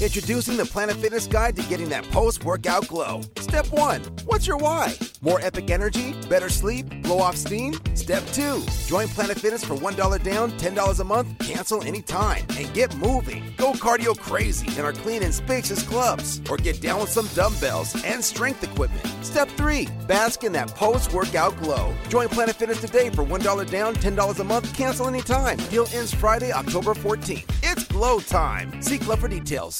Introducing the Planet Fitness Guide to getting that post workout glow. Step one What's your why? More epic energy? Better sleep? Blow off steam? Step two Join Planet Fitness for $1 down, $10 a month, cancel anytime, and get moving. Go cardio crazy in our clean and spacious clubs, or get down with some dumbbells and strength equipment. Step three Bask in that post workout glow. Join Planet Fitness today for $1 down, $10 a month, cancel anytime. Deal ends Friday, October 14th. It's glow time. See Club for details.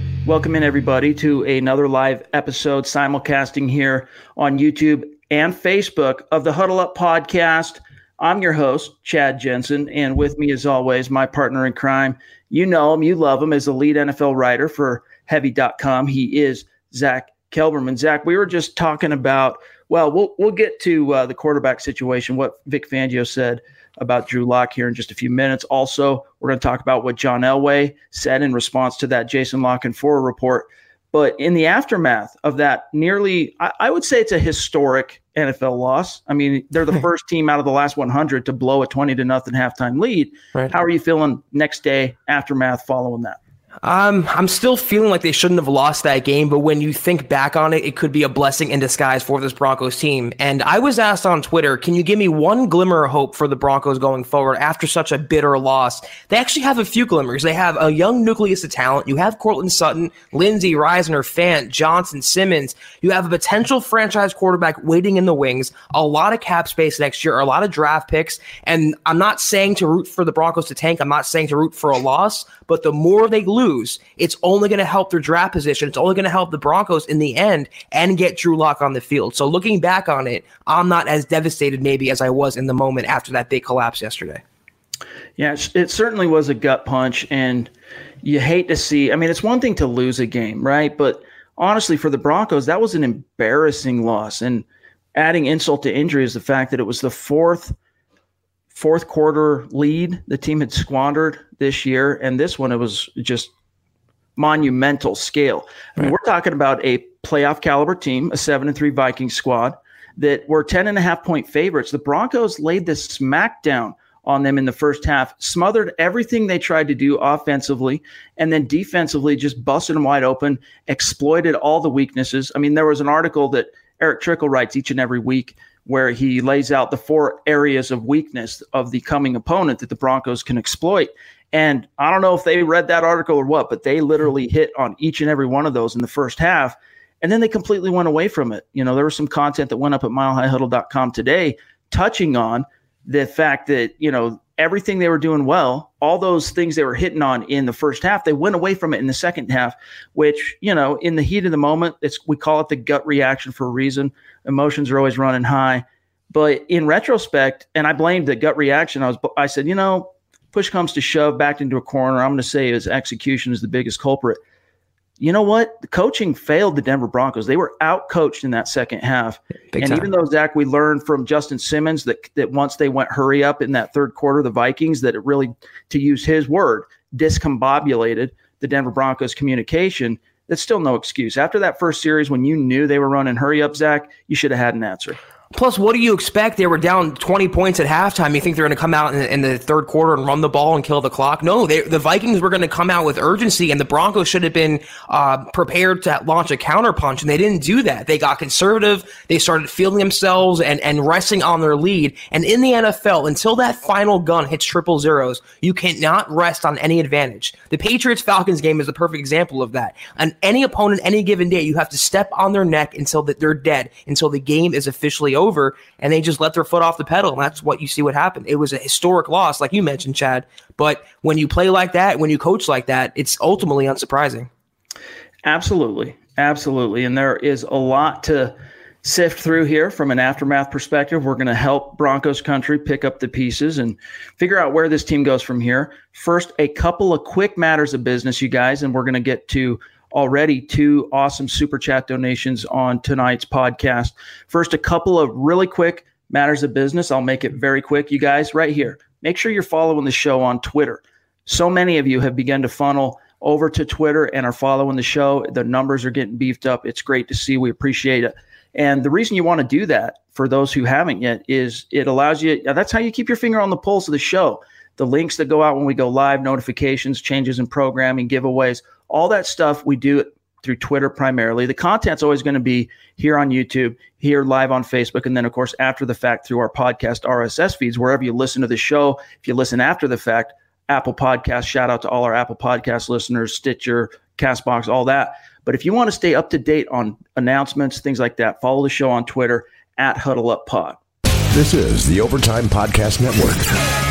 Welcome in, everybody, to another live episode simulcasting here on YouTube and Facebook of the Huddle Up Podcast. I'm your host, Chad Jensen, and with me, as always, my partner in crime. You know him, you love him as the lead NFL writer for Heavy.com. He is Zach Kelberman. Zach, we were just talking about, well, we'll, we'll get to uh, the quarterback situation, what Vic Fangio said about Drew Lock here in just a few minutes. Also, we're going to talk about what John Elway said in response to that Jason La Canfora report. But in the aftermath of that, nearly, I, I would say it's a historic NFL loss. I mean, they're the first team out of the last 100 to blow a 20 to nothing halftime lead. Right. How are you feeling next day, aftermath following that? Um, I'm still feeling like they shouldn't have lost that game, but when you think back on it, it could be a blessing in disguise for this Broncos team. And I was asked on Twitter, can you give me one glimmer of hope for the Broncos going forward after such a bitter loss? They actually have a few glimmers. They have a young nucleus of talent. You have Courtland Sutton, Lindsay, Risner, Fant, Johnson, Simmons. You have a potential franchise quarterback waiting in the wings, a lot of cap space next year, a lot of draft picks. And I'm not saying to root for the Broncos to tank. I'm not saying to root for a loss, but the more they lose, it's only going to help their draft position. It's only going to help the Broncos in the end and get Drew Lock on the field. So looking back on it, I'm not as devastated maybe as I was in the moment after that big collapse yesterday. Yeah, it certainly was a gut punch, and you hate to see. I mean, it's one thing to lose a game, right? But honestly, for the Broncos, that was an embarrassing loss. And adding insult to injury is the fact that it was the fourth fourth quarter lead the team had squandered this year, and this one it was just monumental scale. I mean, we're talking about a playoff caliber team, a seven and three Vikings squad that were 10 and a half point favorites. The Broncos laid the smackdown on them in the first half, smothered everything they tried to do offensively, and then defensively just busted them wide open, exploited all the weaknesses. I mean, there was an article that Erick Trickel writes each and every week where he lays out the four areas of weakness of the coming opponent that the Broncos can exploit. And I don't know if they read that article or what, but they literally hit on each and every one of those in the first half. And then they completely went away from it. You know, there was some content that went up at milehighhuddle.com today touching on the fact that, you know, everything they were doing well, all those things they were hitting on in the first half, they went away from it in the second half, which, you know, in the heat of the moment, it's we call it the gut reaction for a reason. Emotions are always running high. But in retrospect, and I blamed the gut reaction, I was I said, you know, push comes to shove, backed into a corner. I'm going to say his execution is the biggest culprit. You know what? The coaching failed the Denver Broncos. They were out coached in that second half. Big and time. even though Zach, we learned from Justin Simmons that that once they went hurry up in that third quarter, the Vikings that it really, to use his word, discombobulated the Denver Broncos communication. That's still no excuse. After that first series, when you knew they were running hurry up, Zach, you should have had an answer. Plus, what do you expect? They were down 20 points at halftime. You think they're going to come out in, in, the third quarter and run the ball and kill the clock? No, they, the Vikings were going to come out with urgency, and the Broncos should have been uh, prepared to launch a counterpunch, and they didn't do that. They got conservative. They started feeling themselves and, and resting on their lead. And in the NFL, until that final gun hits triple zeros, you cannot rest on any advantage. The Patriots Falcons game is a perfect example of that. On any opponent, any given day, you have to step on their neck until that they're dead, until the game is officially over over and they just let their foot off the pedal. And that's what you see what happened. It was a historic loss, like you mentioned, Chad. But when you play like that, when you coach like that, it's ultimately unsurprising. Absolutely. Absolutely. And there is a lot to sift through here from an aftermath perspective. We're going to help Broncos country pick up the pieces and figure out where this team goes from here. First, a couple of quick matters of business, you guys, and we're going to get to already two awesome super chat donations on tonight's podcast. First, a couple of really quick matters of business. I'll make it very quick. You guys, right here, make sure you're following the show on Twitter. So many of you have begun to funnel over to Twitter and are following the show. The numbers are getting beefed up. It's great to see. We appreciate it. And the reason you want to do that for those who haven't yet is it allows you, that's how you keep your finger on the pulse of the show. The links that go out when we go live, notifications, changes in programming, giveaways, all that stuff we do through Twitter primarily. The content's always going to be here on YouTube, here live on Facebook, and then, of course, after the fact through our podcast RSS feeds, wherever you listen to the show. If you listen after the fact, Apple Podcast, shout out to all our Apple Podcast listeners, Stitcher, Castbox, all that. But if you want to stay up to date on announcements, things like that, follow the show on Twitter at Huddle Up Pod. This is the Overtime Podcast Network.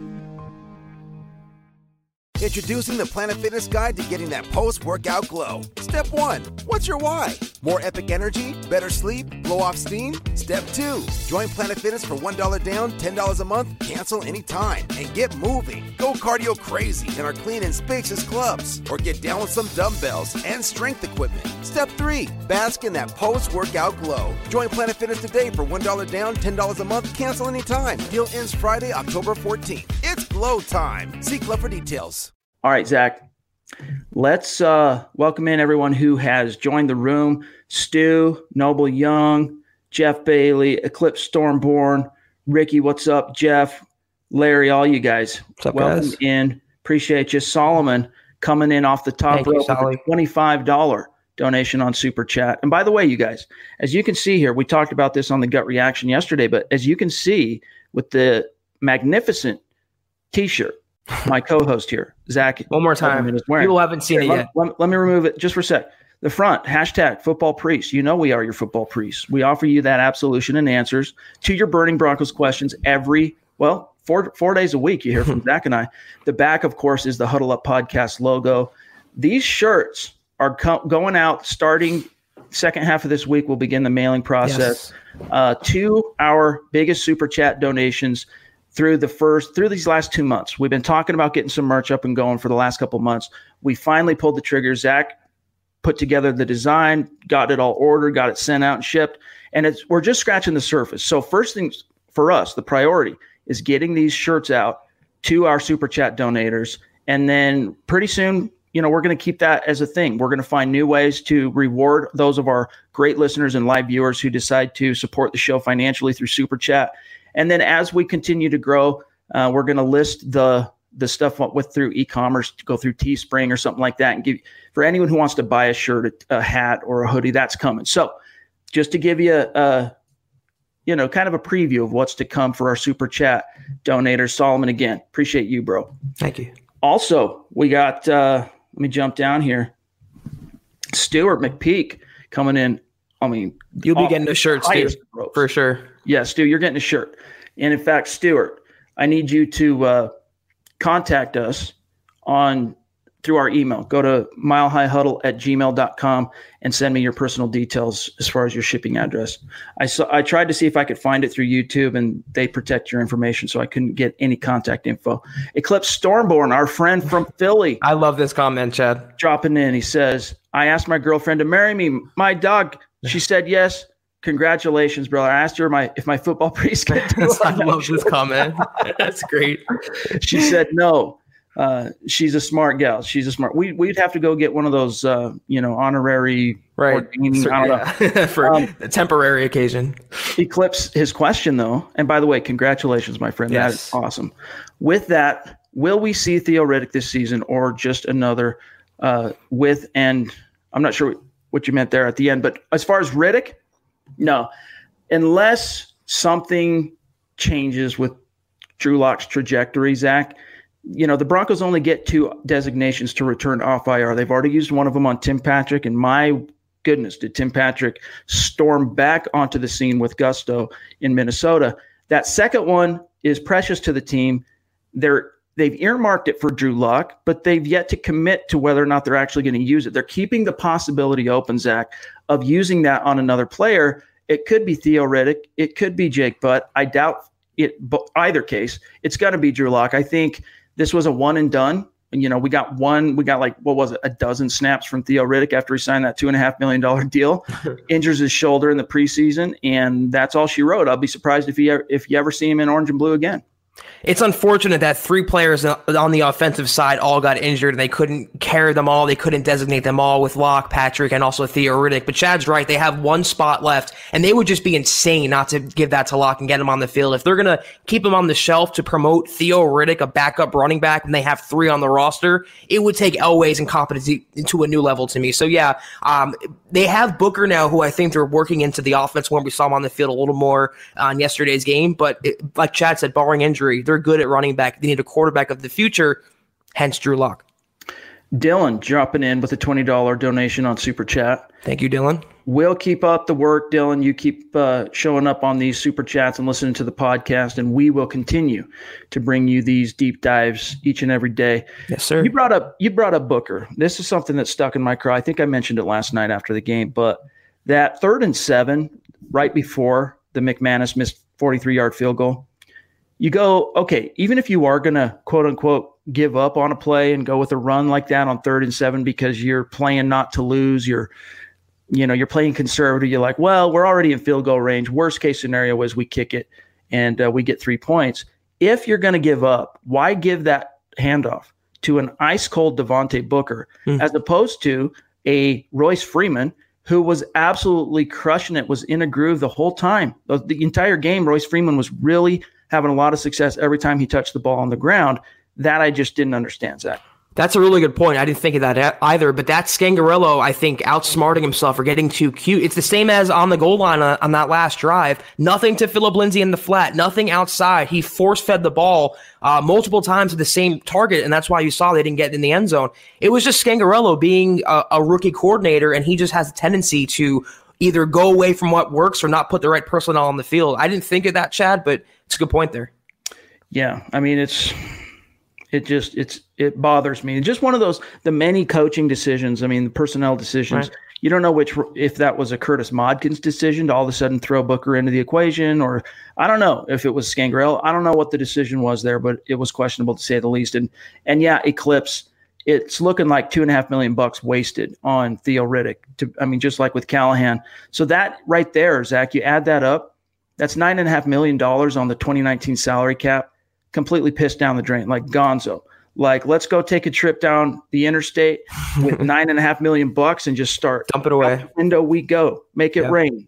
Introducing the Planet Fitness Guide to getting that post workout glow. Step one What's your why? More epic energy? Better sleep? Blow off steam? Step two Join Planet Fitness for $1 down, $10 a month, cancel anytime, and get moving. Go cardio crazy in our clean and spacious clubs, or get down with some dumbbells and strength equipment. Step three Bask in that post workout glow. Join Planet Fitness today for $1 down, $10 a month, cancel anytime. Deal ends Friday, October 14th. It's glow time. See Club for details. All right, Zach. Let's uh, welcome in everyone who has joined the room. Stu, Noble Young, Jeff Bailey, Eclipse Stormborn, Ricky, what's up? Jeff, Larry, all you guys. What's up, welcome guys? in. Appreciate you. Solomon coming in off the top Thank rope you, with a $25 donation on Super Chat. And by the way, you guys, as you can see here, we talked about this on the gut reaction yesterday, but as you can see with the magnificent t-shirt my co-host here, Zach. One more time. People haven't seen it let, yet. Let, let me remove it just for a sec. The front hashtag football priest. You know we are your football priests. We offer you that absolution and answers to your burning Broncos questions every well four four days a week. You hear from Zach and I. The back, of course, is the Huddle Up Podcast logo. These shirts are co- going out starting second half of this week. We'll begin the mailing process uh, to our biggest super chat donations through the first through these last two months. We've been talking about getting some merch up and going for the last couple months. We finally pulled the trigger. Zach put together the design, got it all ordered, got it sent out and shipped, and it's we're just scratching the surface. So first things for us, the priority is getting these shirts out to our super chat donators, and then pretty soon. You know, we're going to keep that as a thing. We're going to find new ways to reward those of our great listeners and live viewers who decide to support the show financially through Super Chat. And then as we continue to grow, uh, we're going to list the the stuff with through e-commerce, go through Teespring or something like that, and give for anyone who wants to buy a shirt, a, a hat, or a hoodie. That's coming. So, just to give you a, a you know, kind of a preview of what's to come for our super chat donator, Solomon, again, appreciate you, bro. Thank you. Also, we got, uh, let me jump down here. Stuart McPeak coming in. I mean, You'll be getting a shirt, Stu, for sure. Yeah, Stu, you're getting a shirt. And in fact, Stuart, I need you to uh, contact us on through our email. Go to milehighhuddle at gmail.com and send me your personal details as far as your shipping address. I saw I tried to see if I could find it through YouTube and they protect your information, so I couldn't get any contact info. Eclipse Stormborn, our friend from Philly, I love this comment, Chad. dropping in. He says, I asked my girlfriend to marry me. My dog, she said yes. Congratulations, brother. I asked her my if my football priest could do it. I love this comment. That's great. she said no. Uh, she's a smart gal. She's a smart. We we'd have to go get one of those, uh, you know, honorary Right. So- I don't know. yeah. for Um, a temporary occasion. Eclipse his question though. And by the way, congratulations, my friend. That is awesome. With that, will we see Theo Riddick this season or just another uh, with and I'm not sure what you meant there at the end, but as far as Riddick, no. Unless something changes with Drew Lock's trajectory, Zach, you know, the Broncos only get two designations to return off IR. They've already used one of them on Tim Patrick, and my goodness, did Tim Patrick storm back onto the scene with gusto in Minnesota. That second one is precious to the team. They're they've earmarked it for Drew Lock, but they've yet to commit to whether or not they're actually going to use it. They're keeping the possibility open, Zach, of using that on another player. It could be Theo Riddick. It could be Jake Butt. I doubt it. But either case, it's going to be Drew Lock. I think this was a one and done. And you know, we got one, we got like what was it, a dozen snaps from Theo Riddick after he signed that two and a half million dollar deal, injures his shoulder in the preseason, and that's all she wrote. I'll be surprised if you ever, if you ever see him in orange and blue again. It's unfortunate that three players on the offensive side all got injured. And they couldn't carry them all. They couldn't designate them all with Lock, Patrick, and also Theo Riddick. But Chad's right. They have one spot left, and they would just be insane not to give that to Lock and get him on the field. If they're going to keep him on the shelf to promote Theo Riddick, a backup running back, and they have three on the roster, it would take Elway's incompetency to a new level to me. So, yeah, um, they have Booker now, who I think they're working into the offense when we saw him on the field a little more on yesterday's game. But it, like Chad said, barring injury, they're good at running back. They need a quarterback of the future, hence Drew Lock. Dylan dropping in with a twenty dollar donation on Super Chat. Thank you, Dylan. We'll keep up the work, Dylan. You keep uh, showing up on these super chats and listening to the podcast, and we will continue to bring you these deep dives each and every day. Yes, sir. You brought up you brought up Booker. This is something that stuck in my craw. I think I mentioned it last night after the game, but that third and seven, right before the McManus missed forty three yard field goal, you go okay. Even if you are gonna quote unquote give up on a play and go with a run like that on third and seven because you're playing not to lose, you're you know, you're playing conservative. You're like, well, we're already in field goal range. Worst case scenario is we kick it and uh, we get three points. If you're going to give up, why give that handoff to an ice cold Devontae Booker as opposed to a Royce Freeman who was absolutely crushing it, was in a groove the whole time. The, the entire game, Royce Freeman was really having a lot of success every time he touched the ball on the ground. That I just didn't understand, Zach. That's a really good point. I didn't think of that either. But that's Scangarello, I think, outsmarting himself or getting too cute. It's the same as on the goal line on, on that last drive. Nothing to Philip Lindsay in the flat, nothing outside. He force fed the ball uh, multiple times to the same target, and that's why you saw they didn't get in the end zone. It was just Scangarello being a, a rookie coordinator, and he just has a tendency to either go away from what works or not put the right personnel on the field. I didn't think of that, Chad, but it's a good point there. Yeah, I mean it's it just it's it bothers me. Just one of those the many coaching decisions. I mean, the personnel decisions. Right. You don't know which if that was a Curtis Modkins decision to all of a sudden throw Booker into the equation, or I don't know if it was Scangrell. I don't know what the decision was there, but it was questionable to say the least. And and yeah, Eclipse. It's looking like two and a half million bucks wasted on Theo Riddick. To I mean, just like with Callahan. So that right there, Zach, you add that up. That's nine and a half million dollars on the 2019 salary cap completely pissed down the drain, like Gonzo. Like, let's go take a trip down the interstate with nine and a half million bucks and just start Dump it away. window we go, make it Yeah. rain.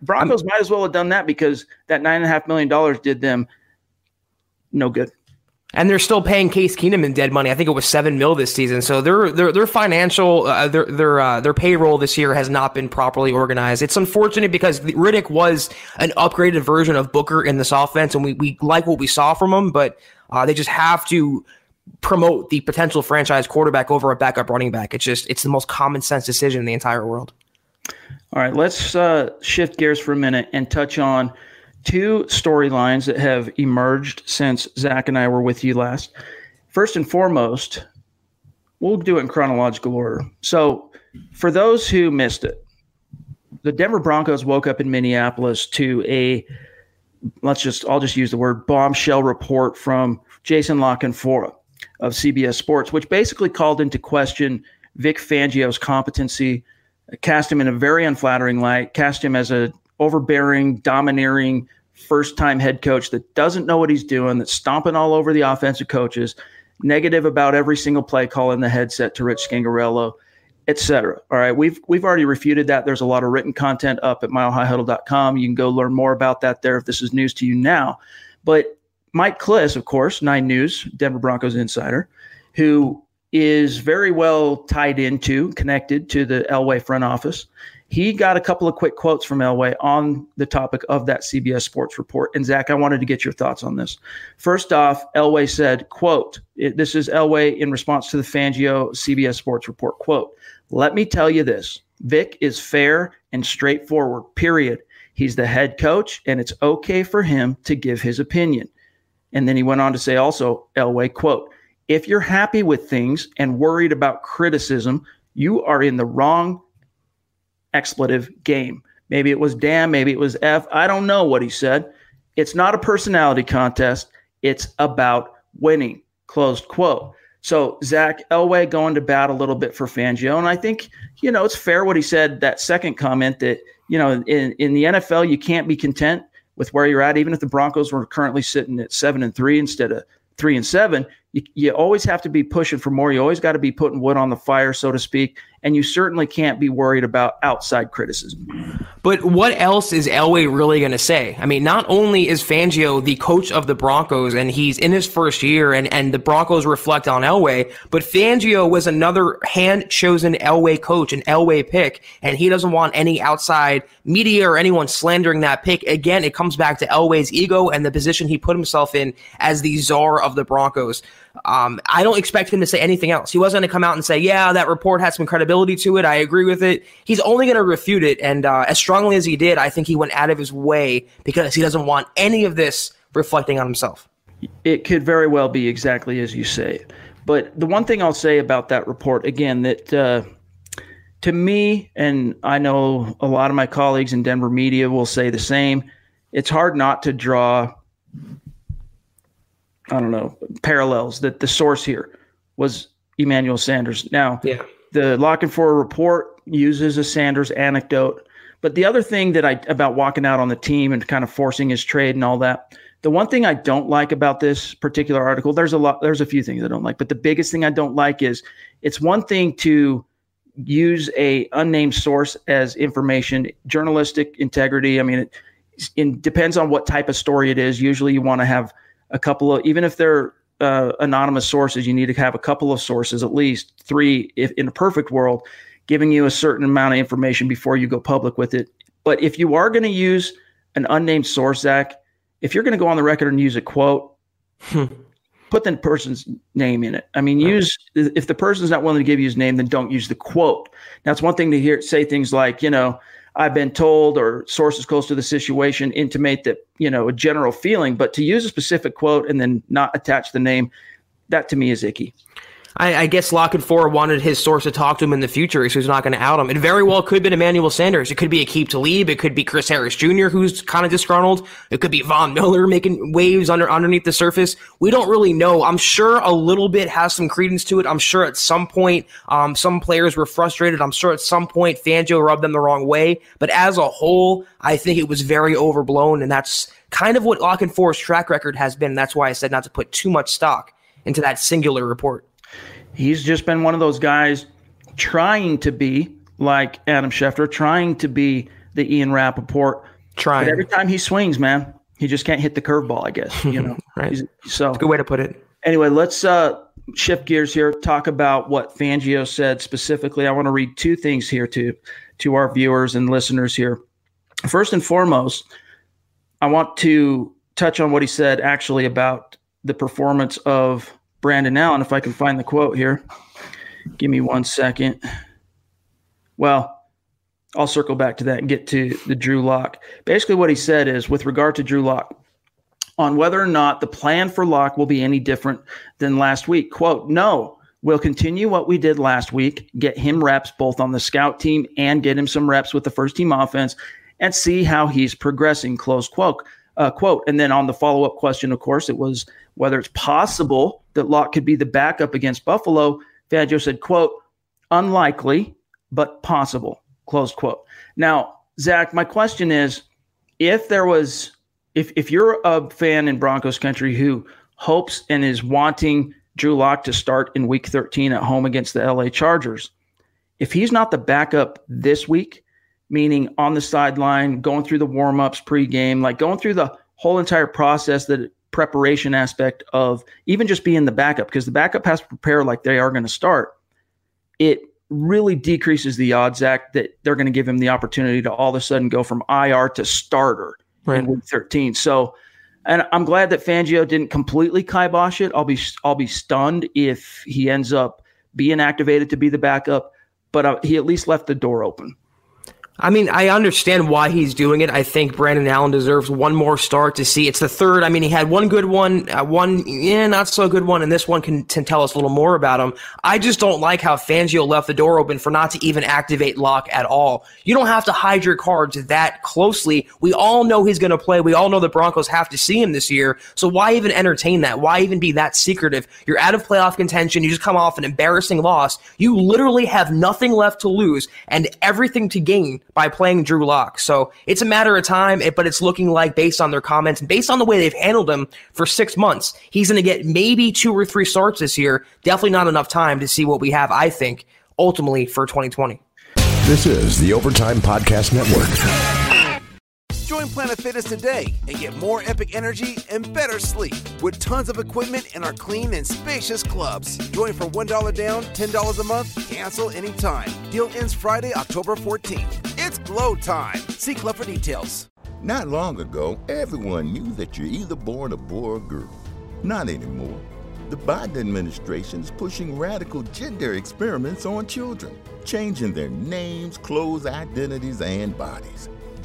Broncos might as well have done that because that nine and a half million dollars did them no good. And they're still paying Case Keenum in dead money. I think it was seven mil this season. So their their their financial uh, their their uh, their payroll this year has not been properly organized. It's unfortunate because Riddick was an upgraded version of Booker in this offense, and we we like what we saw from him, but uh, they just have to promote the potential franchise quarterback over a backup running back. It's just it's the most common sense decision in the entire world. All right, let's uh, shift gears for a minute and touch on two storylines that have emerged since Zach and I were with you last. First and foremost, we'll do it in chronological order. So, for those who missed it, the Denver Broncos woke up in Minneapolis to a let's just I'll just use the word bombshell report from Jason La Canfora of CBS Sports, which basically called into question Vic Fangio's competency, cast him in a very unflattering light, cast him as a overbearing, domineering first time head coach that doesn't know what he's doing, that's stomping all over the offensive coaches, negative about every single play call in the headset to Rich Scangarello, etc. All right, we've we've already refuted that. There's a lot of written content up at milehighhuddle.com. You can go learn more about that there if this is news to you now. But Mike Klis, of course, Nine News, Denver Broncos insider, who is very well tied into, connected to the Elway front office. He got a couple of quick quotes from Elway on the topic of that CBS Sports report. And Zach, I wanted to get your thoughts on this. First off, Elway said, "quote This is Elway in response to the Fangio CBS Sports report. Quote: Let me tell you this: Vic is fair and straightforward. Period. He's the head coach, and it's okay for him to give his opinion." And then he went on to say also, Elway, quote, if you're happy with things and worried about criticism, you are in the wrong expletive game. Maybe it was damn, maybe it was F. I don't know what he said. It's not a personality contest. It's about winning. Closed quote. So Zach Elway going to bat a little bit for Fangio. And I think, you know, it's fair what he said, that second comment that, you know, in, in the NFL, you can't be content with where you're at, even if the Broncos were currently sitting at seven and three instead of three and seven, you, you always have to be pushing for more. You always got to be putting wood on the fire, so to speak. And you certainly can't be worried about outside criticism. But what else is Elway really going to say? I mean, not only is Fangio the coach of the Broncos and he's in his first year and, and the Broncos reflect on Elway, but Fangio was another hand chosen Elway coach, an Elway pick, and he doesn't want any outside media or anyone slandering that pick. Again, it comes back to Elway's ego and the position he put himself in as the czar of the Broncos. Um, I don't expect him to say anything else. He wasn't going to come out and say, "Yeah, that report had some credibility to it. I agree with it." He's only going to refute it, and uh, as strongly as he did, I think he went out of his way because he doesn't want any of this reflecting on himself. It could very well be exactly as you say. But the one thing I'll say about that report again that. Uh, to me, and I know a lot of my colleagues in Denver media will say the same, it's hard not to draw I don't know, parallels that the source here was Emmanuel Sanders. Now, yeah. the La Canfora report uses a Sanders anecdote. But the other thing that I about walking out on the team and kind of forcing his trade and all that, the one thing I don't like about this particular article, there's a lot, there's a few things I don't like, but the biggest thing I don't like is it's one thing to use a unnamed source as information, journalistic integrity. I mean, it, it depends on what type of story it is. Usually, you want to have a couple of even if they're uh, anonymous sources, you need to have a couple of sources, at least three, if in a perfect world, giving you a certain amount of information before you go public with it. But if you are going to use an unnamed source, Zach, if you're going to go on the record and use a quote, hmm. put the person's name in it. I mean, use if the person's not willing to give you his name, then don't use the quote. Now, it's one thing to hear say things like, you know, I've been told or sources close to the situation intimate that, you know, a general feeling, but to use a specific quote and then not attach the name, that to me is icky. I, I guess La Canfora wanted his source to talk to him in the future, so he's not going to out him. It very well could have been Emmanuel Sanders. It could be Aqib Talib. It could be Chris Harris Jr., who's kind of disgruntled. It could be Von Miller making waves under underneath the surface. We don't really know. I'm sure a little bit has some credence to it. I'm sure at some point, um, some players were frustrated. I'm sure at some point Fangio rubbed them the wrong way. But as a whole, I think it was very overblown, and that's kind of what La Canfora's track record has been. That's why I said not to put too much stock into that singular report. He's just been one of those guys trying to be like Adam Schefter, trying to be the Ian Rapoport. Trying. But every time he swings, man, he just can't hit the curveball, I guess. You know, right? so it's a good way to put it. Anyway, let's uh, shift gears here. Talk about what Fangio said specifically. I want to read two things here to to our viewers and listeners here. First and foremost, I want to touch on what he said actually about the performance of Brandon Allen. If I can find the quote here, give me one second. Well, I'll circle back to that and get to the Drew Lock. Basically, what he said is with regard to Drew Lock, on whether or not the plan for Lock will be any different than last week. Quote, no, we'll continue what we did last week, get him reps both on the scout team and get him some reps with the first team offense and see how he's progressing. Close quote. Uh, quote. And then on the follow up question, of course, it was whether it's possible that Lock could be the backup against Buffalo. Fangio said, quote, unlikely, but possible. Close quote. Now, Zach, my question is if there was, if, if you're a fan in Broncos country who hopes and is wanting Drew Lock to start in week 13 at home against the LA Chargers, if he's not the backup this week, meaning on the sideline, going through the warm ups pregame, like going through the whole entire process, the preparation aspect of even just being the backup, because the backup has to prepare like they are going to start. It really decreases the odds, Zach, that they're going to give him the opportunity to all of a sudden go from IR to starter right. in week 13. So, and I'm glad that Fangio didn't completely kibosh it. I'll be I'll be stunned if he ends up being activated to be the backup, but uh, he at least left the door open. I mean, I understand why he's doing it. I think Brandon Allen deserves one more start to see. It's the third. I mean, he had one good one, uh, one yeah, not so good one, and this one can, can tell us a little more about him. I just don't like how Fangio left the door open for not to even activate Lock at all. You don't have to hide your cards that closely. We all know he's going to play. We all know the Broncos have to see him this year. So why even entertain that? Why even be that secretive? You're out of playoff contention. You just come off an embarrassing loss. You literally have nothing left to lose and everything to gain by playing Drew Lock. So it's a matter of time, eh, but it's looking like based on their comments and based on the way they've handled him for six months, he's going to get maybe two or three starts this year. Definitely not enough time to see what we have, I think, ultimately for 2020. This is the Overtime Podcast Network. Join Planet Fitness today and get more epic energy and better sleep with tons of equipment in our clean and spacious clubs. Join for $1 down, $10 a month, cancel anytime. Deal ends Friday, October 14th. It's glow time. See club for details. Not long ago, everyone knew that you're either born a boy or girl. Not anymore. The Biden administration is pushing radical gender experiments on children, changing their names, clothes, identities, and bodies.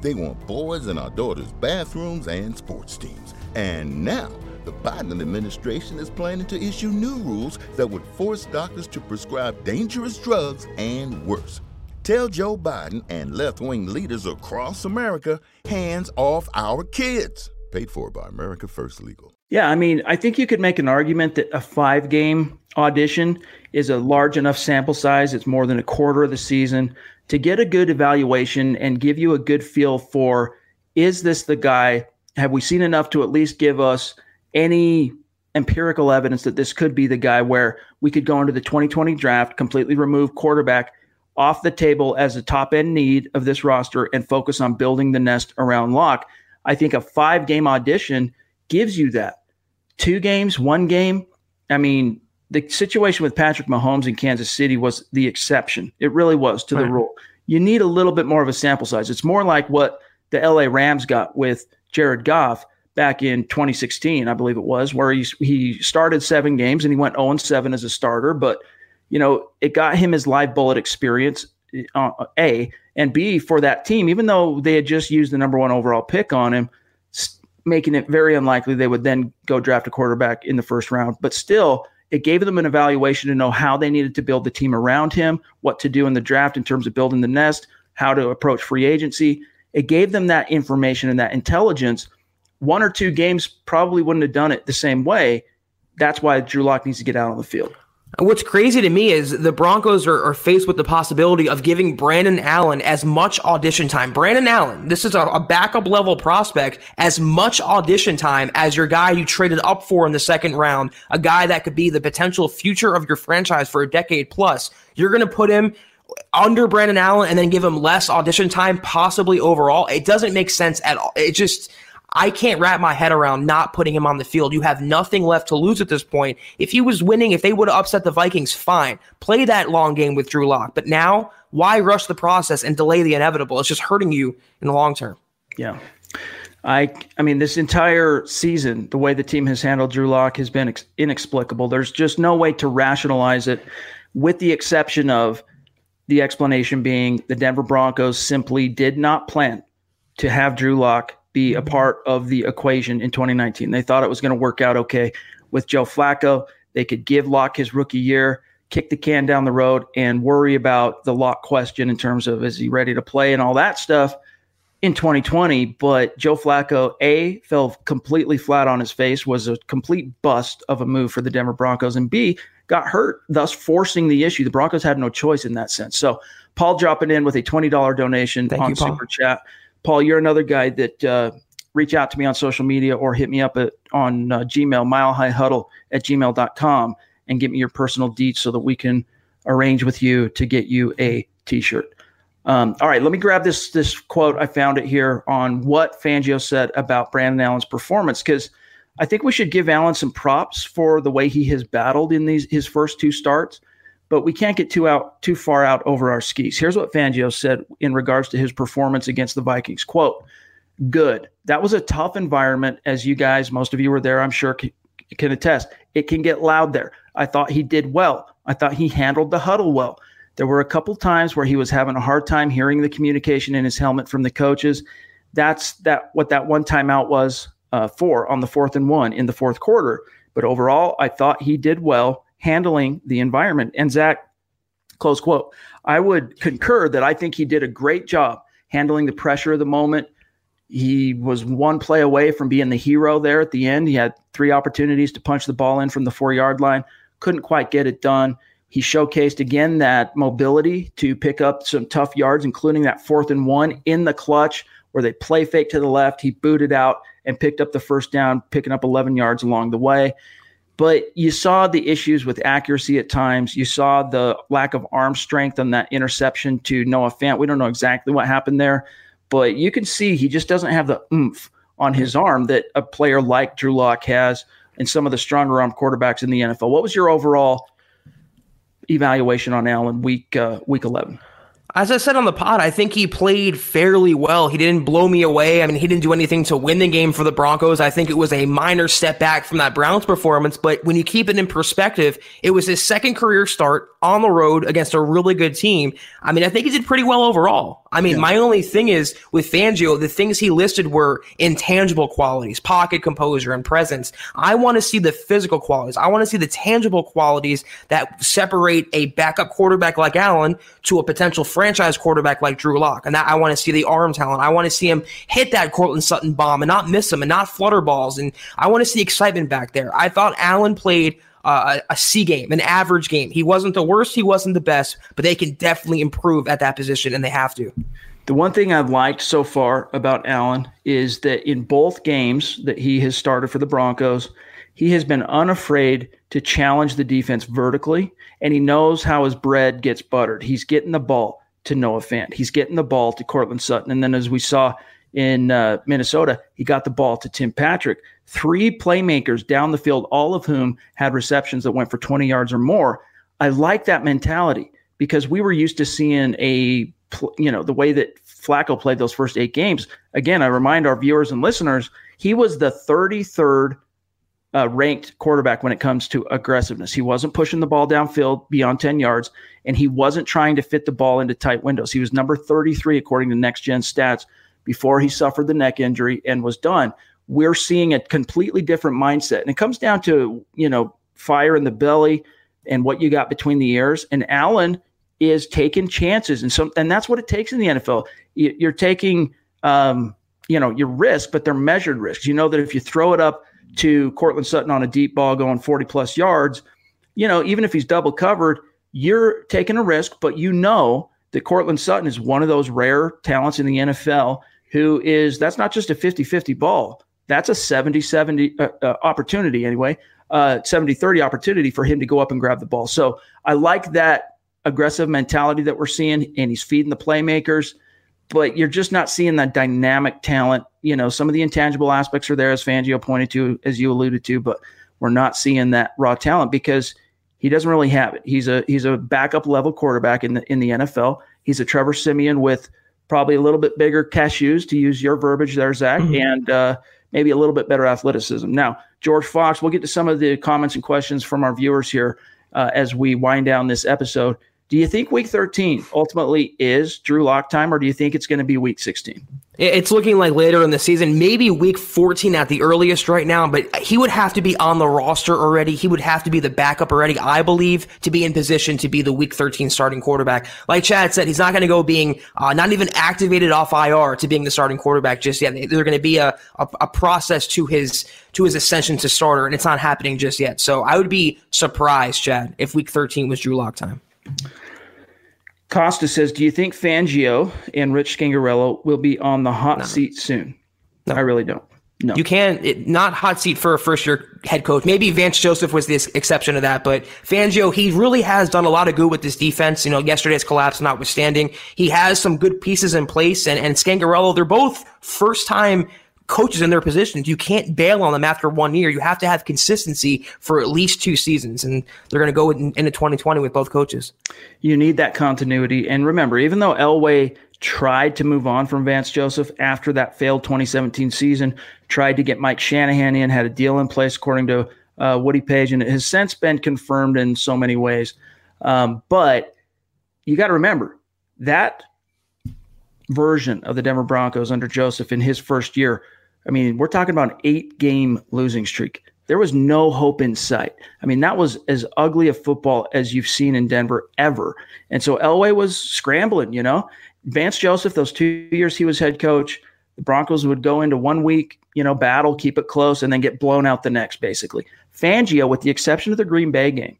They want boys in our daughters' bathrooms and sports teams. And now, the Biden administration is planning to issue new rules that would force doctors to prescribe dangerous drugs and worse. Tell Joe Biden and left wing leaders across America hands off our kids. Paid for by America First Legal. Yeah, I mean, I think you could make an argument that a five game audition is a large enough sample size. It's more than a quarter of the season to get a good evaluation and give you a good feel for is this the guy? Have we seen enough to at least give us any empirical evidence that this could be the guy where we could go into the 2020 draft, completely remove quarterback off the table as a top end need of this roster and focus on building the nest around Lock? I think a five game audition gives you that. Two games, one game. I mean, the situation with Patrick Mahomes in Kansas City was the exception. It really was to right. the rule. You need a little bit more of a sample size. It's more like what the LA Rams got with Jared Goff back in 2016, I believe it was, where he he started seven games and he went 0 7 as a starter, but you know it got him his live bullet experience. Uh, a and B for that team, even though they had just used the number one overall pick on him, making it very unlikely they would then go draft a quarterback in the first round. But still, it gave them an evaluation to know how they needed to build the team around him, what to do in the draft in terms of building the nest, how to approach free agency. It gave them that information and that intelligence. One or two games probably wouldn't have done it the same way. That's why Drew Lock needs to get out on the field. What's crazy to me is the Broncos are, are, faced with the possibility of giving Brandon Allen as much audition time. Brandon Allen, this is a, a, backup level prospect, as much audition time as your guy you traded up for in the second round, a guy that could be the potential future of your franchise for a decade plus. You're going to put him under Brandon Allen and then give him less audition time, possibly overall. It doesn't make sense at all. It just I can't wrap my head around not putting him on the field. You have nothing left to lose at this point. If he was winning, if they would have upset the Vikings, fine. Play that long game with Drew Lock. But now, why rush the process and delay the inevitable? It's just hurting you in the long term. Yeah. I I mean this entire season the way the team has handled Drew Lock has been ex- inexplicable. There's just no way to rationalize it with the exception of the explanation being the Denver Broncos simply did not plan to have Drew Lock be a part of the equation in 2019. They thought it was going to work out okay with Joe Flacco. They could give Lock his rookie year, kick the can down the road, and worry about the Lock question in terms of is he ready to play and all that stuff in 2020. But Joe Flacco, A, fell completely flat on his face, was a complete bust of a move for the Denver Broncos, and B, got hurt, thus forcing the issue. The Broncos had no choice in that sense. So Paul dropping in with a $20 donation Thank on you, Super Chat. Paul, you're another guy that uh, reach out to me on social media or hit me up at, on uh, Gmail, milehighhuddle at gmail.com and give me your personal deets so that we can arrange with you to get you a t-shirt. Um, all right, let me grab this this quote. I found it here on what Fangio said about Brandon Allen's performance because I think we should give Allen some props for the way he has battled in these his first two starts but we can't get too out too far out over our skis. Here's what Fangio said in regards to his performance against the Vikings. Quote, good. That was a tough environment as you guys, most of you were there, I'm sure can, can attest. It can get loud there. I thought he did well. I thought he handled the huddle well. There were a couple times where he was having a hard time hearing the communication in his helmet from the coaches. That's that what that one timeout was uh, for on the fourth and one in the fourth quarter. But overall, I thought he did well handling the environment. And Zach, close quote, I would concur that I think he did a great job handling the pressure of the moment. He was one play away from being the hero there at the end. He had three opportunities to punch the ball in from the four yard line, couldn't quite get it done. He showcased again that mobility to pick up some tough yards, including that fourth and one in the clutch where they play fake to the left. He booted out and picked up the first down, picking up 11 yards along the way. But you saw the issues with accuracy at times. You saw the lack of arm strength on that interception to Noah Fant. We don't know exactly what happened there, but you can see he just doesn't have the oomph on his arm that a player like Drew Lock has and some of the stronger arm quarterbacks in the NFL. What was your overall evaluation on Allen week uh, week 11? As I said on the pod, I think he played fairly well. He didn't blow me away. I mean, he didn't do anything to win the game for the Broncos. I think it was a minor step back from that Browns performance. But when you keep it in perspective, it was his second career start on the road against a really good team. I mean, I think he did pretty well overall. I mean, yeah. my only thing is with Fangio, the things he listed were intangible qualities, pocket composure and presence. I want to see the physical qualities. I want to see the tangible qualities that separate a backup quarterback like Allen to a potential franchise quarterback like Drew Lock. And that I want to see the arm talent. I want to see him hit that Courtland Sutton bomb and not miss him and not flutter balls. And I want to see excitement back there. I thought Allen played uh, a C game, an average game. He wasn't the worst, he wasn't the best, but they can definitely improve at that position, and they have to. The one thing I've liked so far about Allen is that in both games that he has started for the Broncos, he has been unafraid to challenge the defense vertically, and he knows how his bread gets buttered. He's getting the ball to Noah Fant. He's getting the ball to Courtland Sutton. And then, as we saw in uh, Minnesota, he got the ball to Tim Patrick. Three playmakers down the field, all of whom had receptions that went for 20 yards or more. I like that mentality because we were used to seeing a, you know, the way that Flacco played those first eight games. Again, I remind our viewers and listeners, he was the 33rd uh, ranked quarterback when it comes to aggressiveness. He wasn't pushing the ball downfield beyond 10 yards, and he wasn't trying to fit the ball into tight windows. He was number 33 according to next gen stats before he suffered the neck injury and was done. We're seeing a completely different mindset. And it comes down to, you know, fire in the belly and what you got between the ears. And Allen is taking chances. And so, and that's what it takes in the NFL. You're taking, um, you know, your risk, but they're measured risks. You know that if you throw it up to Courtland Sutton on a deep ball going 40 plus yards, you know, even if he's double covered, you're taking a risk, but you know that Courtland Sutton is one of those rare talents in the NFL who is that's not just a 50-50 ball. That's a 70-70 uh, uh, opportunity anyway. Uh 70-30 opportunity for him to go up and grab the ball. So I like that aggressive mentality that we're seeing and he's feeding the playmakers, but you're just not seeing that dynamic talent. You know, some of the intangible aspects are there as Fangio pointed to as you alluded to, but we're not seeing that raw talent because – he doesn't really have it. He's a he's a backup level quarterback in the in the NFL. He's a Trevor Siemian with probably a little bit bigger cashews to use your verbiage there, Zach, mm-hmm. and uh, maybe a little bit better athleticism. Now, George Fox, we'll get to some of the comments and questions from our viewers here uh, as we wind down this episode. Do you think Week 13 ultimately is Drew Lock time, or do you think it's going to be Week 16? It's looking like later in the season, maybe week 14 at the earliest right now, but he would have to be on the roster already. He would have to be the backup already, I believe, to be in position to be the week 13 starting quarterback. Like Chad said, he's not going to go being uh, not even activated off IR to being the starting quarterback just yet. There's going to be a, a, a process to his to his ascension to starter, and it's not happening just yet. So I would be surprised, Chad, if week 13 was Drew Lock time. Costa says, "Do you think Fangio and Rich Scangarello will be on the hot no. seat soon?" No, I really don't. No, you can't. It, not hot seat for a first year head coach. Maybe Vance Joseph was the exception to that, but Fangio, he really has done a lot of good with this defense. You know, yesterday's collapse notwithstanding, he has some good pieces in place. And and Scangarello, they're both first time coaches in their positions. You can't bail on them after one year. You have to have consistency for at least two seasons, and they're going to go in, into 2020 with both coaches. You need that continuity. And remember, even though Elway tried to move on from Vance Joseph after that failed 2017 season, tried to get Mike Shanahan in, had a deal in place according to uh, Woody Paige, and it has since been confirmed in so many ways. Um, but you got to remember that version of the Denver Broncos under Joseph in his first year I mean, we're talking about an eight game losing streak. There was no hope in sight. I mean, that was as ugly a football as you've seen in Denver ever. And so Elway was scrambling, you know. Vance Joseph, those two years he was head coach, the Broncos would go into one week, you know, battle, keep it close, and then get blown out the next, basically. Fangio, with the exception of the Green Bay game,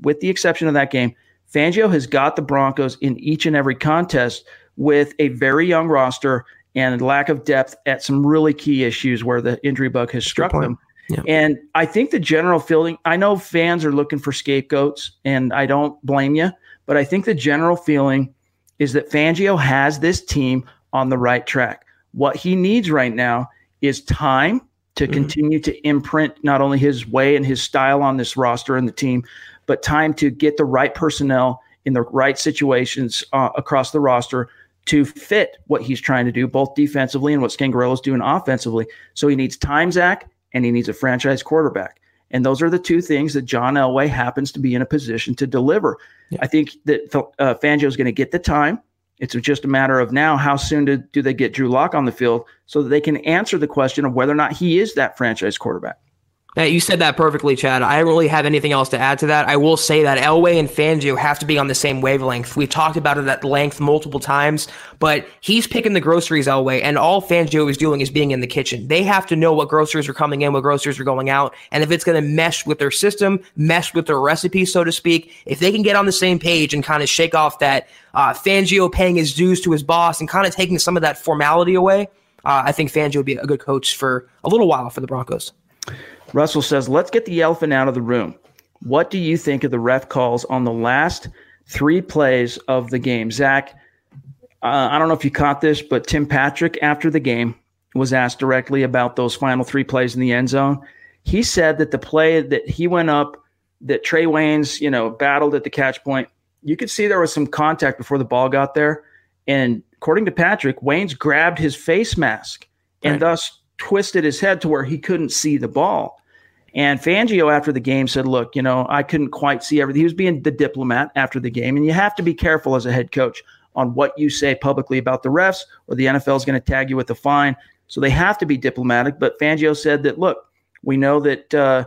with the exception of that game, Fangio has got the Broncos in each and every contest with a very young roster and lack of depth at some really key issues where the injury bug has struck them. Yeah. And I think the general feeling, I know fans are looking for scapegoats, and I don't blame you, but I think the general feeling is that Fangio has this team on the right track. What he needs right now is time to mm-hmm. continue to imprint not only his way and his style on this roster and the team, but time to get the right personnel in the right situations uh, across the roster to fit what he's trying to do, both defensively and what is doing offensively. So he needs time, Zach, and he needs a franchise quarterback. And those are the two things that John Elway happens to be in a position to deliver. Yeah. I think that uh, Fangio is going to get the time. It's just a matter of now how soon do, do they get Drew Lock on the field so that they can answer the question of whether or not he is that franchise quarterback. Yeah, you said that perfectly, Chad. I don't really have anything else to add to that. I will say that Elway and Fangio have to be on the same wavelength. We've talked about it at length multiple times, but he's picking the groceries Elway, and all Fangio is doing is being in the kitchen. They have to know what groceries are coming in, what groceries are going out, and if it's going to mesh with their system, mesh with their recipe, so to speak, if they can get on the same page and kind of shake off that uh, Fangio paying his dues to his boss and kind of taking some of that formality away, uh, I think Fangio would be a good coach for a little while for the Broncos. Russell says, let's get the elephant out of the room. What do you think of the ref calls on the last three plays of the game? Zach, uh, I don't know if you caught this, but Tim Patrick, after the game, was asked directly about those final three plays in the end zone. He said that the play that he went up, that Trae Waynes, you know, battled at the catch point, you could see there was some contact before the ball got there. And according to Patrick, Waynes grabbed his face mask and right. thus twisted his head to where he couldn't see the ball. And Fangio, after the game, said, Look, you know, I couldn't quite see everything. He was being the diplomat after the game. And you have to be careful as a head coach on what you say publicly about the refs, or the NFL is going to tag you with a fine. So they have to be diplomatic. But Fangio said that, look, we know that uh,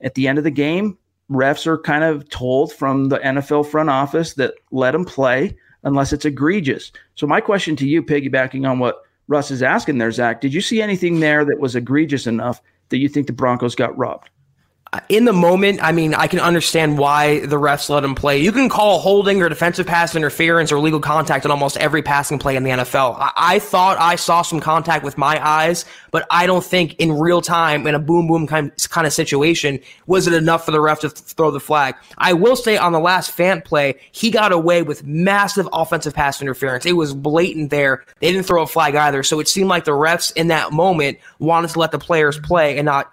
at the end of the game, refs are kind of told from the NFL front office that let them play unless it's egregious. So my question to you, piggybacking on what Russ is asking there, Zach, did you see anything there that was egregious enough that you think the Broncos got robbed? In the moment, I mean, I can understand why the refs let him play. You can call holding or defensive pass interference or legal contact on almost every passing play in the NFL. I, I, thought I saw some contact with my eyes, but I don't think in real time, in a boom boom kind, kind of situation, was it enough for the ref to th- throw the flag. I will say on the last Fant play, he got away with massive offensive pass interference. It was blatant there. They didn't throw a flag either. So it seemed like the refs in that moment wanted to let the players play and not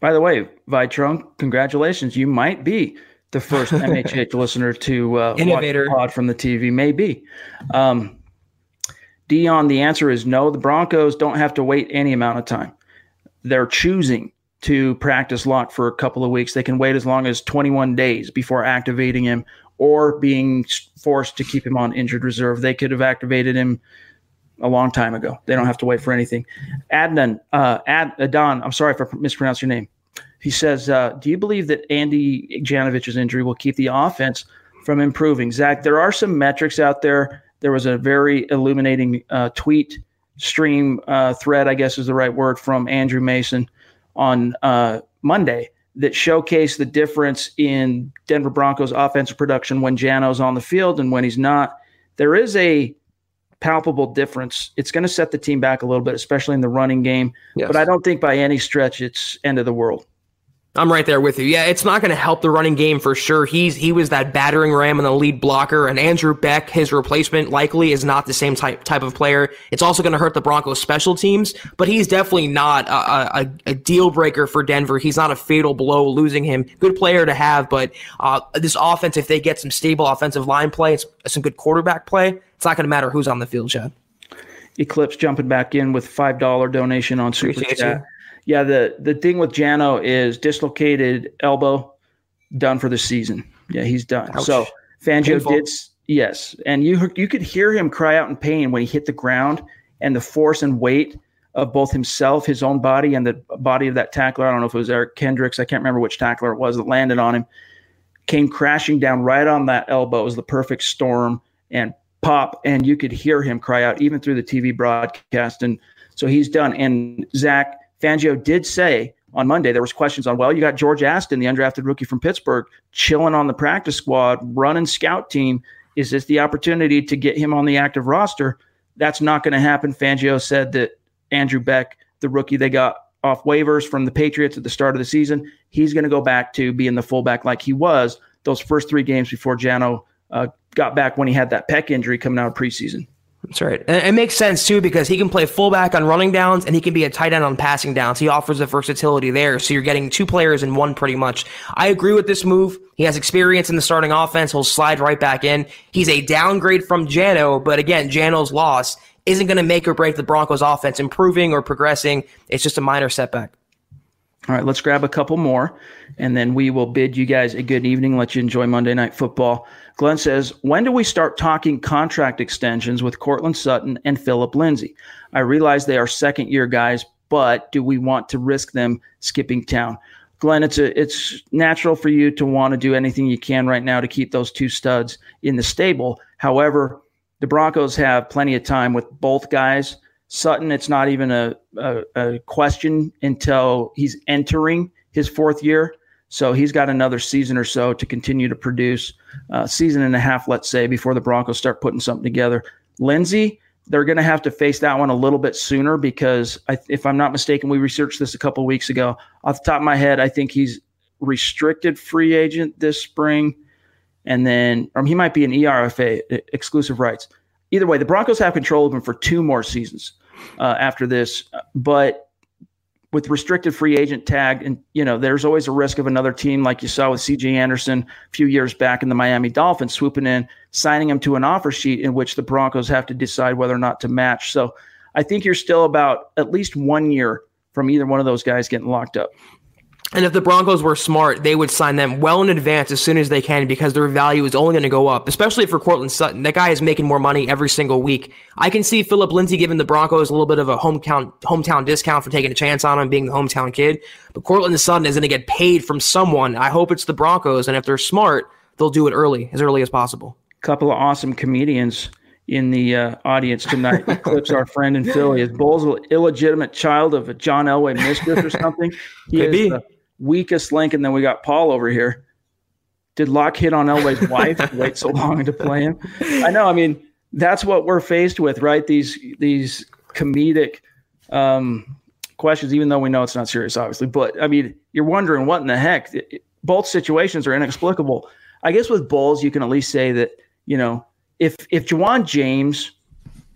By the way, Vitrunk, congratulations. You might be the first MHH listener to uh, Innovator. watch pod from the TV. Maybe. Um, Dion, the answer is no. The Broncos don't have to wait any amount of time. They're choosing to practice Lock for a couple of weeks. They can wait as long as 21 days before activating him or being forced to keep him on injured reserve. They could have activated him a long time ago. They don't have to wait for anything. Adnan, uh, Ad, Adon, I'm sorry if I mispronounced your name. He says, uh, Do you believe that Andy Janovich's injury will keep the offense from improving? Zach, there are some metrics out there. There was a very illuminating uh, tweet stream uh, thread, I guess is the right word, from Andrew Mason on uh, Monday that showcased the difference in Denver Broncos offensive production when Jano's on the field and when he's not. There is a palpable difference. It's going to set the team back a little bit, especially in the running game. Yes. But I don't think by any stretch it's end of the world. I'm right there with you. Yeah, it's not going to help the running game for sure. He's he was that battering ram and the lead blocker, and Andrew Beck, his replacement, likely is not the same type type of player. It's also going to hurt the Broncos' special teams, but he's definitely not a, a, a deal breaker for Denver. He's not a fatal blow losing him. Good player to have, but uh, this offense, if they get some stable offensive line play, it's some good quarterback play, it's not going to matter who's on the field, Chad. Eclipse jumping back in with five dollar donation on Super Appreciate Chat. you. Yeah, the the thing with Jano is dislocated elbow, done for the season. Yeah, he's done. Ouch. So Fangio Painful. did yes, and you you could hear him cry out in pain when he hit the ground, and the force and weight of both himself, his own body, and the body of that tackler. I don't know if it was Eric Kendricks. I can't remember which tackler it was that landed on him. Came crashing down right on that elbow. It was the perfect storm and pop, and you could hear him cry out even through the TV broadcast. And so he's done. And Zach Fangio did say on Monday there was questions on, well, you got George Aston, the undrafted rookie from Pittsburgh, chilling on the practice squad, running scout team. Is this the opportunity to get him on the active roster? That's not going to happen. Fangio said that Andrew Beck, the rookie they got off waivers from the Patriots at the start of the season, he's going to go back to being the fullback like he was those first three games before Jano uh, got back when he had that pec injury coming out of preseason. That's right. And it makes sense too because he can play fullback on running downs and he can be a tight end on passing downs. He offers the versatility there. So you're getting two players in one pretty much. I agree with this move. He has experience in the starting offense. He'll slide right back in. He's a downgrade from Jano, but again, Jano's loss isn't going to make or break the Broncos offense improving or progressing. It's just a minor setback. All right, let's grab a couple more, and then we will bid you guys a good evening. Let you enjoy Monday Night Football. Glenn says, When do we start talking contract extensions with Courtland Sutton and Philip Lindsay? I realize they are second year guys, but do we want to risk them skipping town? Glenn, it's a, it's natural for you to want to do anything you can right now to keep those two studs in the stable. However, the Broncos have plenty of time with both guys. Sutton, it's not even a, a, a question until he's entering his fourth year. So he's got another season or so to continue to produce, uh, season and a half, let's say, before the Broncos start putting something together. Lindsay, they're going to have to face that one a little bit sooner because, I, if I'm not mistaken, we researched this a couple weeks ago. Off the top of my head, I think he's restricted free agent this spring, and then he might be an ERFA exclusive rights. Either way, the Broncos have control of him for two more seasons uh, after this, but with restricted free agent tag, and you know, there's always a risk of another team like you saw with CJ Anderson a few years back in the Miami Dolphins swooping in, signing him to an offer sheet in which the Broncos have to decide whether or not to match. So I think you're still about at least one year from either one of those guys getting locked up. And if the Broncos were smart, they would sign them well in advance as soon as they can because their value is only going to go up, especially for Courtland Sutton. That guy is making more money every single week. I can see Philip Lindsay giving the Broncos a little bit of a hometown hometown discount for taking a chance on him being the hometown kid. But Courtland Sutton is going to get paid from someone. I hope it's the Broncos, and if they're smart, they'll do it early, as early as possible. A couple of awesome comedians in the uh, audience tonight. Clips our friend in Philly. Is Bolles an illegitimate child of a John Elway mistress or something? He Could be. The, weakest link, and then we got Paul over here. Did Lock hit on Elway's wife? Wait so long to play him? I know. I mean, that's what we're faced with, right? These these comedic um, questions, even though we know it's not serious, obviously. But I mean, you're wondering what in the heck. Both situations are inexplicable. I guess with Bolles, you can at least say that you know if if Ja'Wuan James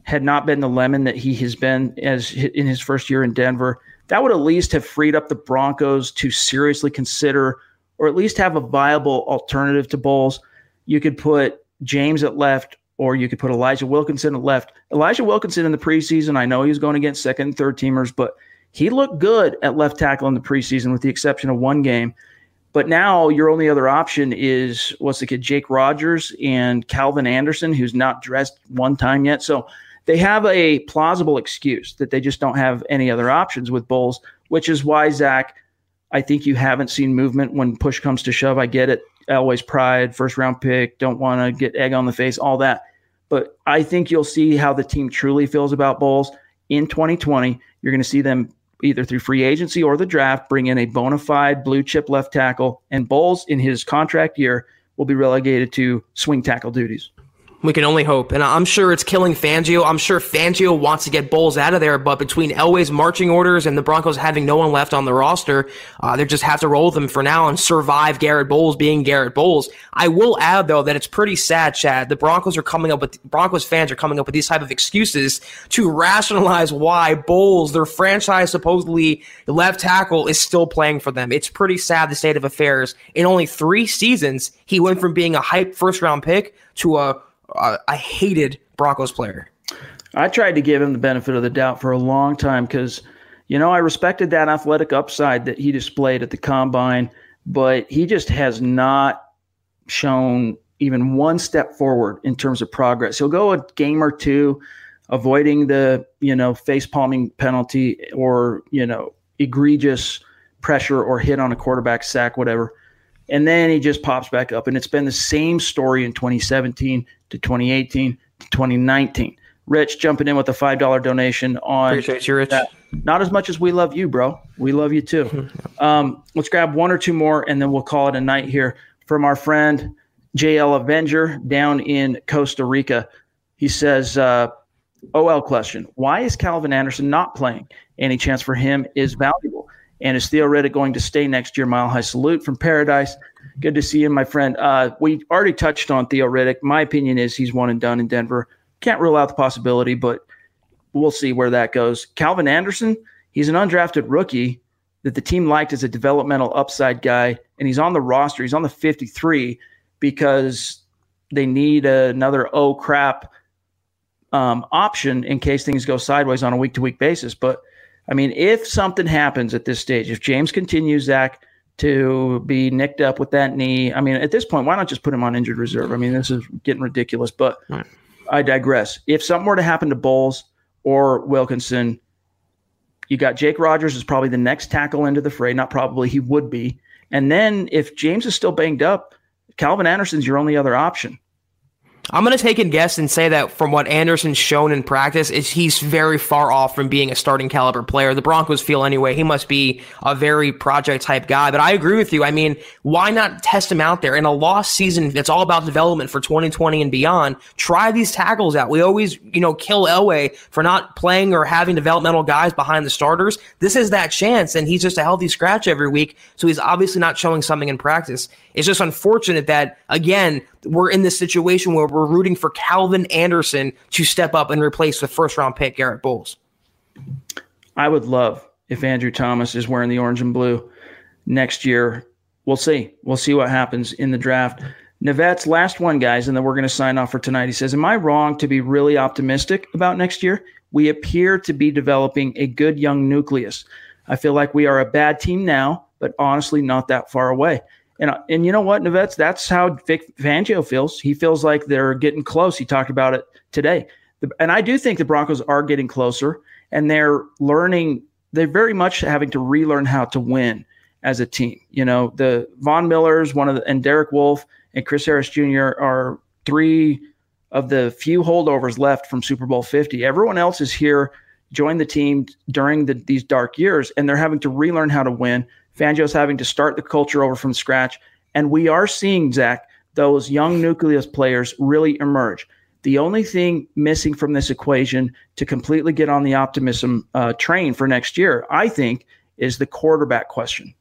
had not been the lemon that he has been as in his first year in Denver, that would at least have freed up the Broncos to seriously consider or at least have a viable alternative to Bolles. You could put James at left or you could put Elijah Wilkinson at left. Elijah Wilkinson in the preseason, I know he was going against second and third teamers, but he looked good at left tackle in the preseason with the exception of one game. But now your only other option is what's the kid, Jake Rodgers and Calvin Anderson, who's not dressed one time yet. So they have a plausible excuse that they just don't have any other options with Bolles, which is why Zach, I think you haven't seen movement when push comes to shove. I get it, always pride, first round pick, don't want to get egg on the face, all that. But I think you'll see how the team truly feels about Bolles in 2020. You're going to see them either through free agency or the draft bring in a bona fide blue chip left tackle, and Bolles in his contract year will be relegated to swing tackle duties. We can only hope. And I'm sure it's killing Fangio. I'm sure Fangio wants to get Bolles out of there, but between Elway's marching orders and the Broncos having no one left on the roster, uh, they just have to roll with them for now and survive Garett Bolles being Garett Bolles. I will add, though, that it's pretty sad, Chad. The Broncos are coming up with, Broncos fans are coming up with these type of excuses to rationalize why Bolles, their franchise supposedly left tackle, is still playing for them. It's pretty sad, the state of affairs. In only three seasons, he went from being a hype first round pick to a I hated Broncos player. I tried to give him the benefit of the doubt for a long time because, you know, I respected that athletic upside that he displayed at the combine, but he just has not shown even one step forward in terms of progress. He'll go a game or two, avoiding the, you know, face palming penalty or, you know, egregious pressure or hit on a quarterback sack, whatever. And then he just pops back up. And it's been the same story in 2017 to 2018 to 2019. Rich jumping in with a five dollar donation on. Appreciate you, Rich. That. Not as much as we love you, bro. We love you too. um, let's grab one or two more, and then we'll call it a night here from our friend JL Avenger down in Costa Rica. He says, uh, "OL question: Why is Calvin Anderson not playing? Any chance for him is valuable. And is Theo Riddick going to stay next year? Mile high salute from Paradise. Good to see you, my friend. Uh, we already touched on Theo Riddick. My opinion is he's one and done in Denver. Can't rule out the possibility, but we'll see where that goes. Calvin Anderson, he's an undrafted rookie that the team liked as a developmental upside guy, and he's on the roster. He's on the 53 because they need another oh crap um, option in case things go sideways on a week to week basis. But I mean, if something happens at this stage, if James continues, Zach, to be nicked up with that knee, I mean, at this point, why not just put him on injured reserve? I mean, this is getting ridiculous, but right. I digress. If something were to happen to Bolles or Wilkinson, you got Jake Rodgers is probably the next tackle into the fray. Not probably, he would be. And then if James is still banged up, Calvin Anderson's your only other option. I'm going to take a guess and say that from what Anderson's shown in practice is he's very far off from being a starting caliber player. The Broncos feel anyway he must be a very project type guy. But I agree with you. I mean, why not test him out there in a lost season? It's all about development for 2020 and beyond. Try these tackles out. We always, you know, kill Elway for not playing or having developmental guys behind the starters. This is that chance, and he's just a healthy scratch every week. So he's obviously not showing something in practice. It's just unfortunate that again we're in this situation where we're rooting for Calvin Anderson to step up and replace the first round pick Garett Bolles. I would love if Andrew Thomas is wearing the orange and blue next year. We'll see. We'll see what happens in the draft. Navet's last one, guys, and then we're going to sign off for tonight. He says, Am I wrong to be really optimistic about next year? We appear to be developing a good young nucleus. I feel like we are a bad team now, but honestly, not that far away. And uh, and you know what, Navets, that's how Vic Fangio feels. He feels like they're getting close. He talked about it today. And I do think the Broncos are getting closer and they're learning, they're very much having to relearn how to win as a team. You know, the Von Millers, one of the, and Derek Wolfe and Chris Harris Jr. are three of the few holdovers left from Super Bowl 50. Everyone else is here, joined the team during the, these dark years, and they're having to relearn how to win. Fangio's having to start the culture over from scratch. And we are seeing, Zach, those young nucleus players really emerge. The only thing missing from this equation to completely get on the optimism uh, train for next year, I think, is the quarterback question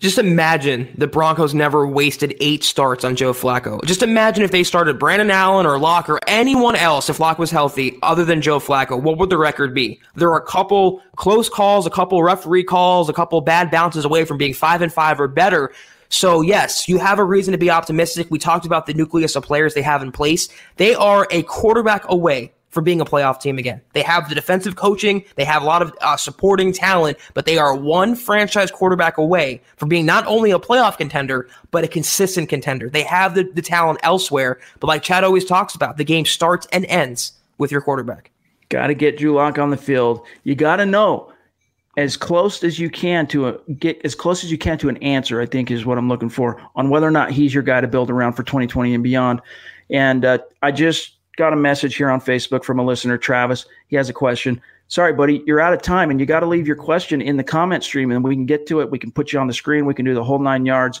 just imagine the Broncos never wasted eight starts on Joe Flacco. Just imagine if they started Brandon Allen or Lock or anyone else if Lock was healthy other than Joe Flacco. What would the record be? There are a couple close calls, a couple referee calls, a couple bad bounces away from being five and five or better. So yes, you have a reason to be optimistic. We talked about the nucleus of players they have in place. They are a quarterback away for being a playoff team again. They have the defensive coaching, they have a lot of uh, supporting talent, but they are one franchise quarterback away from being not only a playoff contender, but a consistent contender. They have the, the talent elsewhere, but like Chad always talks about, the game starts and ends with your quarterback. Got to get Drew Lock on the field. You got to know as close as you can to a get as close as you can to an answer. I think is what I'm looking for on whether or not he's your guy to build around for 2020 and beyond. And uh, I just got a message here on Facebook from a listener, Travis. He has a question. Sorry, buddy, you're out of time, and you got to leave your question in the comment stream, and we can get to it. We can put you on the screen. We can do the whole nine yards.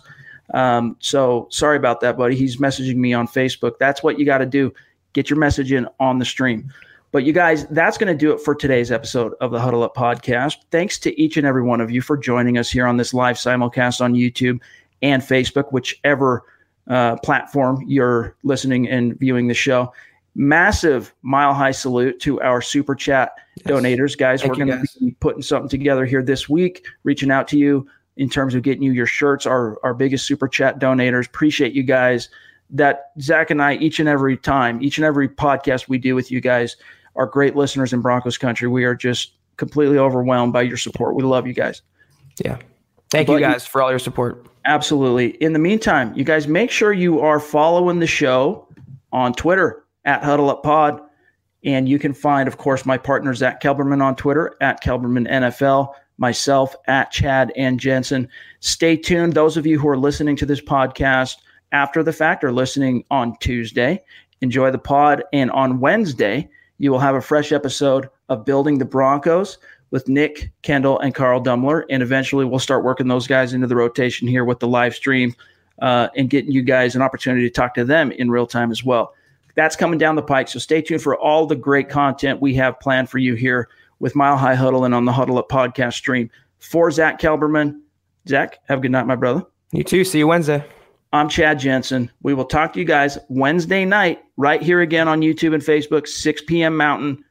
Um, so sorry about that, buddy. He's messaging me on Facebook. That's what you got to do. Get your message in on the stream. But you guys, that's going to do it for today's episode of the Huddle Up Podcast. Thanks to each and every one of you for joining us here on this live simulcast on YouTube and Facebook, whichever uh, platform you're listening and viewing the show massive mile high salute to our super chat yes. donators guys. Thank we're going to be putting something together here this week reaching out to you in terms of getting you your shirts our our biggest super chat donators. Appreciate you guys. That zach and i each and every time each and every podcast we do with you guys are great listeners in broncos country. We are just completely overwhelmed by your support. We love you guys. Yeah. Thank but you guys for all your support. Absolutely. In the meantime you guys make sure you are following the show on twitter at Huddle Up Pod. And you can find, of course, my partner Zach Kelberman on Twitter at Kelberman NFL, myself at Chad and Jensen. Stay tuned. Those of you who are listening to this podcast after the fact or listening on Tuesday, enjoy the pod. And on Wednesday, you will have a fresh episode of Building the Broncos with Nick Kendall and Carl Dummler. And eventually we'll start working those guys into the rotation here with the live stream uh, and getting you guys an opportunity to talk to them in real time as well. That's coming down the pike. So stay tuned for all the great content we have planned for you here with Mile High Huddle and on the Huddle Up podcast stream. For Zach Kelberman, Zach, have a good night, my brother. You too. See you Wednesday. I'm Chad Jensen. We will talk to you guys Wednesday night right here again on YouTube and Facebook, 6 p.m. Mountain,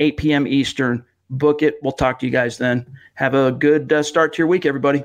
8 p.m. Eastern. Book it. We'll talk to you guys then. Have a good uh, start to your week, everybody.